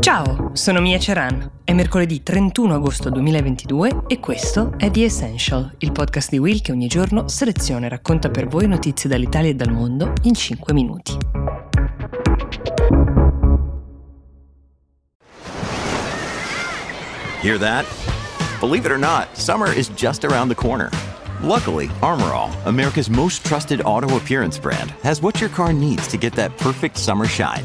Ciao, sono Mia Ceran. È mercoledì 31 agosto 2022 e questo è The Essential, il podcast di Will che ogni giorno seleziona e racconta per voi notizie dall'Italia e dal mondo in 5 minuti. Hear that? Believe it or not, summer is just around the corner. Luckily, Armorall, America's most trusted auto appearance brand, has what your car needs to get that perfect summer shine.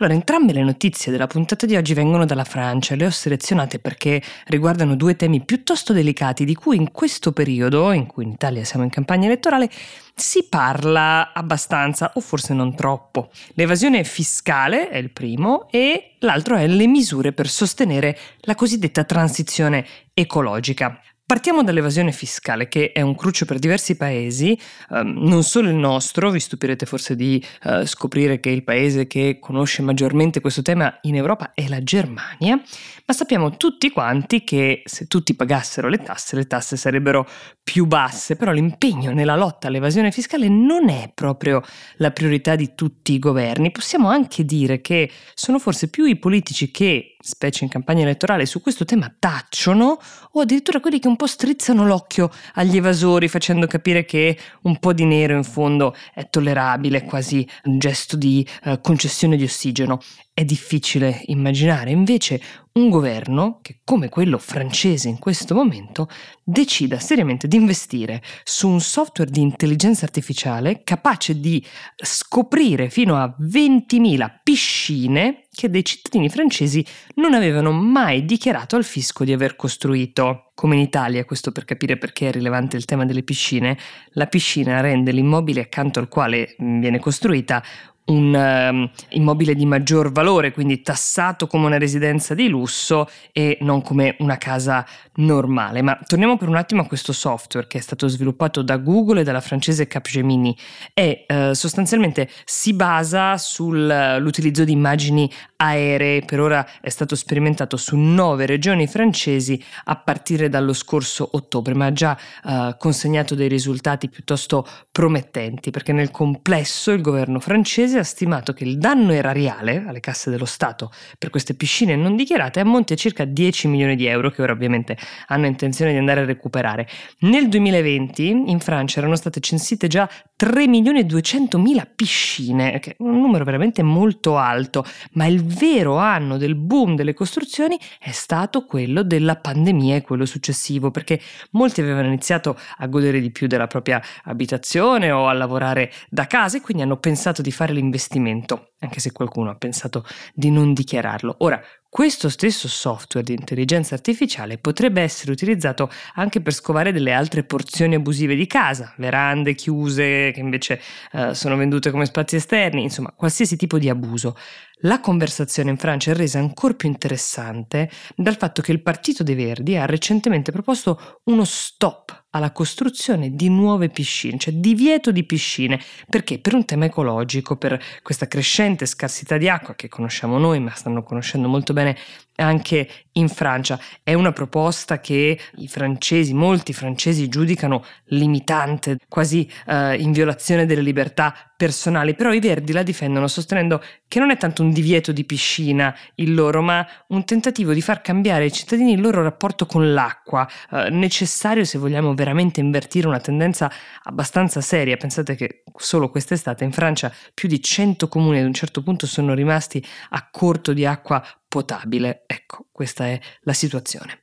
Allora, entrambe le notizie della puntata di oggi vengono dalla Francia, le ho selezionate perché riguardano due temi piuttosto delicati di cui in questo periodo, in cui in Italia siamo in campagna elettorale, si parla abbastanza o forse non troppo. L'evasione fiscale è il primo e l'altro è le misure per sostenere la cosiddetta transizione ecologica. Partiamo dall'evasione fiscale, che è un cruccio per diversi paesi, um, non solo il nostro, vi stupirete forse di uh, scoprire che il paese che conosce maggiormente questo tema in Europa è la Germania, ma sappiamo tutti quanti che se tutti pagassero le tasse, le tasse sarebbero più basse, però l'impegno nella lotta all'evasione fiscale non è proprio la priorità di tutti i governi. Possiamo anche dire che sono forse più i politici che, specie in campagna elettorale, su questo tema tacciono o addirittura quelli che un po' strizzano l'occhio agli evasori facendo capire che un po' di nero in fondo è tollerabile, quasi un gesto di eh, concessione di ossigeno. È difficile immaginare invece un governo che, come quello francese in questo momento, decida seriamente di investire su un software di intelligenza artificiale capace di scoprire fino a 20.000 piscine che dei cittadini francesi non avevano mai dichiarato al fisco di aver costruito. Come in Italia, questo per capire perché è rilevante il tema delle piscine, la piscina rende l'immobile accanto al quale viene costruita un um, immobile di maggior valore, quindi tassato come una residenza di lusso e non come una casa normale. Ma torniamo per un attimo a questo software che è stato sviluppato da Google e dalla francese Capgemini e uh, sostanzialmente si basa sull'utilizzo di immagini aeree, per ora è stato sperimentato su nove regioni francesi a partire dallo scorso ottobre, ma ha già uh, consegnato dei risultati piuttosto promettenti perché nel complesso il governo francese ha stimato che il danno erariale alle casse dello Stato per queste piscine non dichiarate ammonti a circa 10 milioni di euro che ora ovviamente hanno intenzione di andare a recuperare. Nel 2020 in Francia erano state censite già 3 milioni e 200 mila piscine, che è un numero veramente molto alto, ma il vero anno del boom delle costruzioni è stato quello della pandemia e quello successivo, perché molti avevano iniziato a godere di più della propria abitazione o a lavorare da casa e quindi hanno pensato di fare l'investimento investimento, anche se qualcuno ha pensato di non dichiararlo. Ora, questo stesso software di intelligenza artificiale potrebbe essere utilizzato anche per scovare delle altre porzioni abusive di casa, verande chiuse che invece eh, sono vendute come spazi esterni, insomma qualsiasi tipo di abuso. La conversazione in Francia è resa ancora più interessante dal fatto che il Partito dei Verdi ha recentemente proposto uno stop alla costruzione di nuove piscine, cioè divieto di piscine. Perché? Per un tema ecologico, per questa crescente scarsità di acqua che conosciamo noi, ma stanno conoscendo molto bene anche in Francia. È una proposta che i francesi, molti francesi giudicano limitante, quasi eh, in violazione delle libertà personali, però i Verdi la difendono sostenendo che non è tanto un divieto di piscina il loro, ma un tentativo di far cambiare ai cittadini il loro rapporto con l'acqua, eh, necessario se vogliamo veramente invertire una tendenza abbastanza seria. Pensate che solo quest'estate in Francia più di 100 comuni ad un certo punto sono rimasti a corto di acqua potabile. Ecco, questa è la situazione.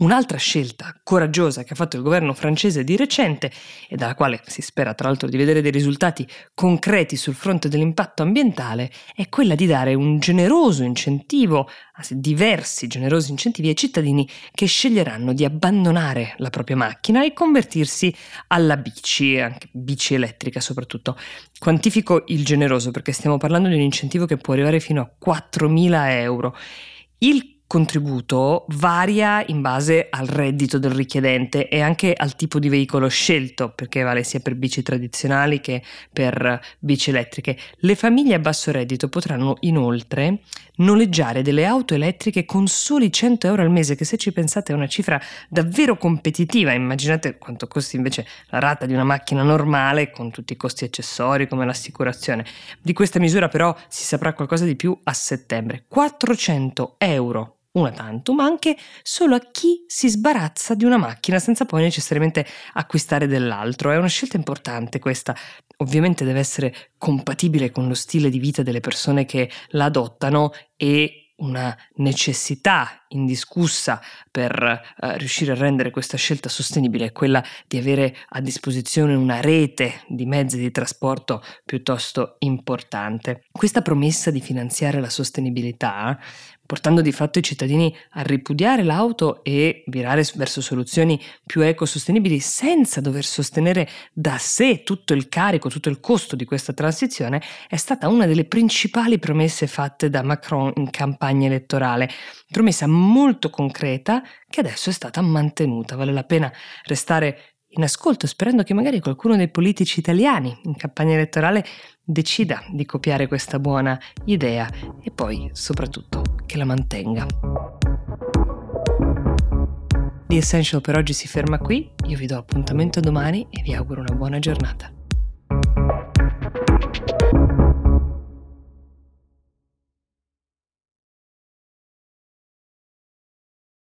Un'altra scelta coraggiosa che ha fatto il governo francese di recente e dalla quale si spera tra l'altro di vedere dei risultati concreti sul fronte dell'impatto ambientale è quella di dare un generoso incentivo, anzi diversi generosi incentivi ai cittadini che sceglieranno di abbandonare la propria macchina e convertirsi alla bici, anche bici elettrica soprattutto. Quantifico il generoso perché stiamo parlando di un incentivo che può arrivare fino a 4.000 euro. Il contributo varia in base al reddito del richiedente e anche al tipo di veicolo scelto, perché vale sia per bici tradizionali che per bici elettriche. Le famiglie a basso reddito potranno inoltre noleggiare delle auto elettriche con soli 100 euro al mese, che se ci pensate è una cifra davvero competitiva. Immaginate quanto costi invece la rata di una macchina normale con tutti i costi accessori come l'assicurazione. Di questa misura però si saprà qualcosa di più a settembre. 400 euro una tantum anche solo a chi si sbarazza di una macchina senza poi necessariamente acquistare dell'altro. È una scelta importante questa. Ovviamente deve essere compatibile con lo stile di vita delle persone che la adottano e una necessità indiscussa per eh, riuscire a rendere questa scelta sostenibile è quella di avere a disposizione una rete di mezzi di trasporto piuttosto importante. Questa promessa di finanziare la sostenibilità portando di fatto i cittadini a ripudiare l'auto e virare verso soluzioni più ecosostenibili senza dover sostenere da sé tutto il carico, tutto il costo di questa transizione, è stata una delle principali promesse fatte da Macron in campagna elettorale. Promessa molto concreta che adesso è stata mantenuta. Vale la pena restare in ascolto, sperando che magari qualcuno dei politici italiani in campagna elettorale decida di copiare questa buona idea e poi soprattutto che la mantenga. The Essential per oggi si ferma qui, io vi do appuntamento domani e vi auguro una buona giornata.